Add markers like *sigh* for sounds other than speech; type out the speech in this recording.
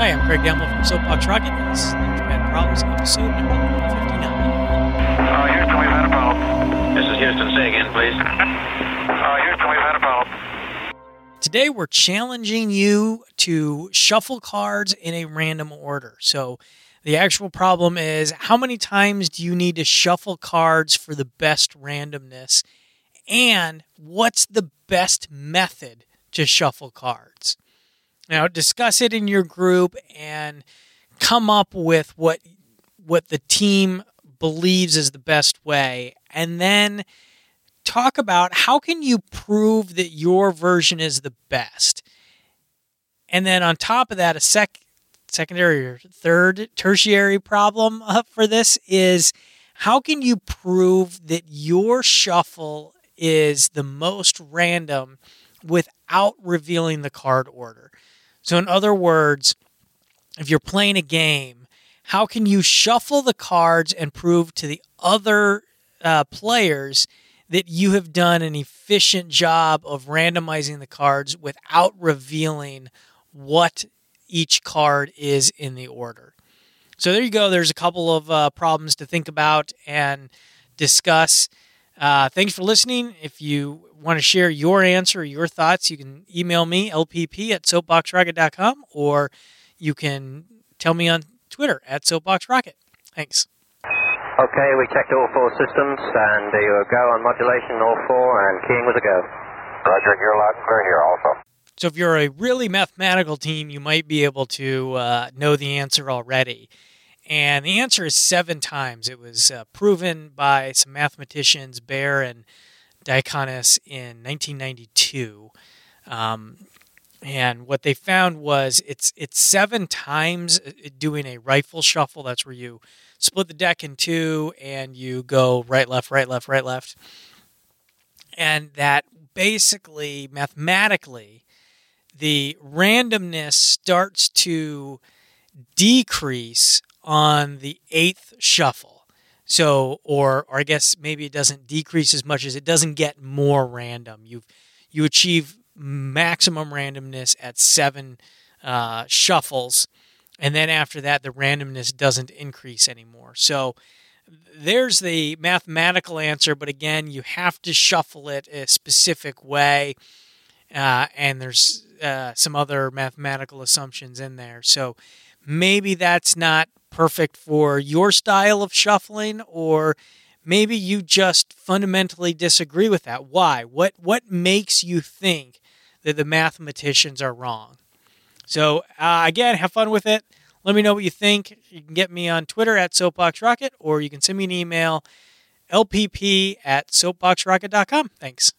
Hi, I'm Craig Gamble from Soapbox Rocket. This is Launchpad Problems, episode number 159. Uh, Houston, we've had a problem. This is Houston. Say again, please. Uh, Houston, we've had a problem. Today, we're challenging you to shuffle cards in a random order. So, the actual problem is how many times do you need to shuffle cards for the best randomness? And what's the best method to shuffle cards? Now, discuss it in your group and come up with what what the team believes is the best way and then talk about how can you prove that your version is the best. And then on top of that a sec secondary or third tertiary problem *laughs* for this is how can you prove that your shuffle is the most random without revealing the card order? So, in other words, if you're playing a game, how can you shuffle the cards and prove to the other uh, players that you have done an efficient job of randomizing the cards without revealing what each card is in the order? So, there you go. There's a couple of uh, problems to think about and discuss. Uh, thanks for listening. If you want to share your answer or your thoughts, you can email me, lpp at soapboxrocket.com, or you can tell me on Twitter at soapboxrocket. Thanks. Okay, we checked all four systems, and you were go on modulation, all four, and keying was a go. Roger, you're loud and clear here also. So, if you're a really mathematical team, you might be able to uh, know the answer already. And the answer is seven times. It was uh, proven by some mathematicians, Bayer and Diaconis, in 1992. Um, and what they found was it's it's seven times uh, doing a rifle shuffle. That's where you split the deck in two and you go right, left, right, left, right, left. And that basically, mathematically, the randomness starts to decrease on the eighth shuffle. So, or, or I guess maybe it doesn't decrease as much as it doesn't get more random. You you achieve maximum randomness at seven uh, shuffles, and then after that, the randomness doesn't increase anymore. So, there's the mathematical answer, but again, you have to shuffle it a specific way, uh, and there's uh, some other mathematical assumptions in there. So maybe that's not perfect for your style of shuffling or maybe you just fundamentally disagree with that. Why? What what makes you think that the mathematicians are wrong? So uh, again have fun with it. Let me know what you think. You can get me on twitter at soapboxrocket or you can send me an email lpp at soapboxrocket.com thanks